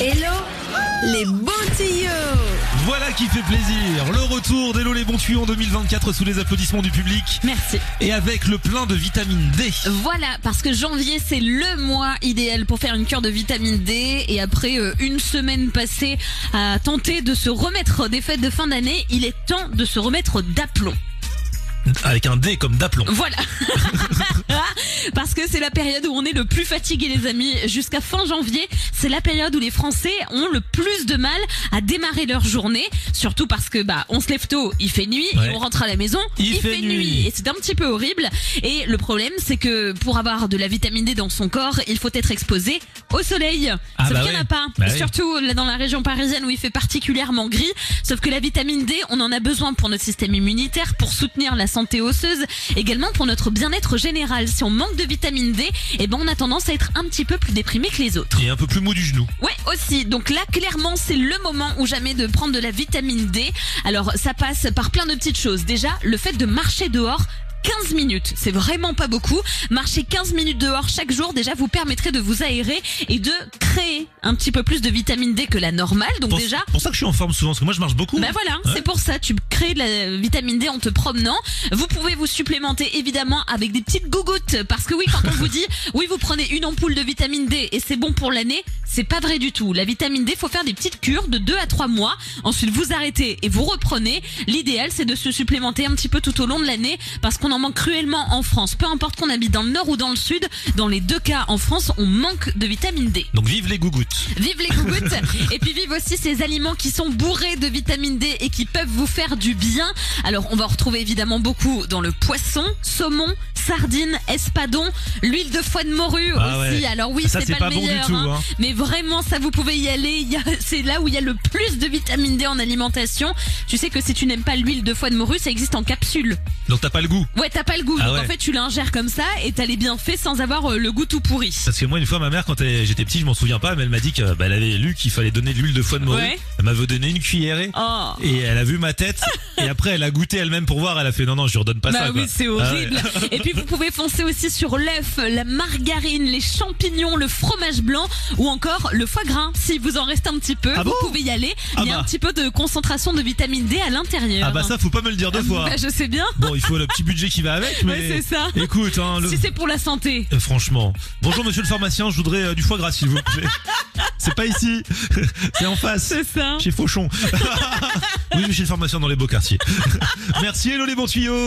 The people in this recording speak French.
Hello les bons tuyaux Voilà qui fait plaisir. Le retour d'Hello les bons tuyaux en 2024 sous les applaudissements du public. Merci. Et avec le plein de vitamine D. Voilà, parce que janvier c'est le mois idéal pour faire une cure de vitamine D et après euh, une semaine passée à tenter de se remettre des fêtes de fin d'année, il est temps de se remettre d'aplomb. Avec un D comme d'aplomb. Voilà. Parce que c'est la période où on est le plus fatigué les amis. Jusqu'à fin janvier, c'est la période où les Français ont le plus de mal à démarrer leur journée. Surtout parce que bah on se lève tôt, il fait nuit, Ouais. et on rentre à la maison, Il fait nuit. nuit. Et c'est un petit peu horrible. Et le problème, c'est que pour avoir de la vitamine D dans son corps, il faut être exposé au soleil. Ah Sauf bah qu'il n'y en ouais. a pas. Bah oui. Surtout là, dans la région parisienne où il fait particulièrement gris. Sauf que la vitamine D, on en a besoin pour notre système immunitaire, pour soutenir la santé osseuse, également pour notre bien-être général. Si on manque de vitamine D, eh ben on a tendance à être un petit peu plus déprimé que les autres. Et un peu plus mou du genou. Ouais, aussi. Donc là, clairement, c'est le moment ou jamais de prendre de la vitamine D. Alors, ça passe par plein de petites choses. Déjà, le fait de marcher dehors. 15 minutes, c'est vraiment pas beaucoup. Marcher 15 minutes dehors chaque jour, déjà, vous permettrait de vous aérer et de créer un petit peu plus de vitamine D que la normale. Donc Pour, déjà, pour ça que je suis en forme souvent, parce que moi je marche beaucoup. bah voilà, Ouais. c'est pour ça, tu crées de la vitamine D en te promenant. Vous pouvez vous supplémenter évidemment avec des petites gougouttes parce que oui, quand on vous dit oui, vous prenez une ampoule de vitamine D et c'est bon pour l'année, c'est pas vrai du tout. La vitamine D, faut faire des petites cures de 2 à 3 mois. Ensuite, vous arrêtez et vous reprenez. L'idéal, c'est de se supplémenter un petit peu tout au long de l'année parce qu'on en manque cruellement en France. Peu importe qu'on habite dans le nord ou dans le sud, dans les deux cas en France, on manque de vitamine D. Donc vive les gougouttes. Vive les gougouttes et puis vive aussi ces aliments qui sont bourrés de vitamine D et qui peuvent vous faire du bien. Alors on va en retrouver évidemment beaucoup dans le poisson, saumon, sardines, espadon, l'huile de foie de morue Ah aussi. ouais. Alors oui, c'est pas, pas le bon du meilleur, tout, hein. hein. mais vraiment ça vous pouvez y aller. C'est là où il y a le plus de vitamine D en alimentation. Tu sais que si tu n'aimes pas l'huile de foie de morue, ça existe en capsule. Donc t'as pas le goût. Ouais, t'as pas le goût. Ah Donc ouais. en fait, tu l'ingères comme ça et t'as les bienfaits sans avoir euh, le goût tout pourri. Parce que moi une fois ma mère quand j'étais petit je m'en souviens pas mais elle m'a dit que bah, avait lu qu'il fallait donner de l'huile de foie de morue. Ouais. Elle m'avait donné une cuillerée Oh. et elle a vu ma tête et après elle a goûté elle-même pour voir elle a fait non non je lui redonne pas Bah ça oui, c'est Ah ouais. horrible. Et puis vous pouvez foncer aussi sur l'œuf, la margarine, les champignons, le fromage blanc ou encore le foie gras. Si vous en reste un petit peu, Ah vous bon pouvez y aller. Il y a bah. un petit peu de concentration de vitamine D à l'intérieur. Ah bah ça faut pas me le dire deux fois. Bah, je sais bien. Bon il faut le petit budget qui va avec mais Ouais, c'est ça. écoute hein, le- Si c'est pour la santé. Euh, franchement. Bonjour monsieur le pharmacien, je voudrais euh, du foie gras s'il vous plaît. C'est pas ici, c'est en face. C'est ça. Chez Fauchon. oui, chez le pharmacien dans les beaux quartiers. Merci, hello les bons tuyaux.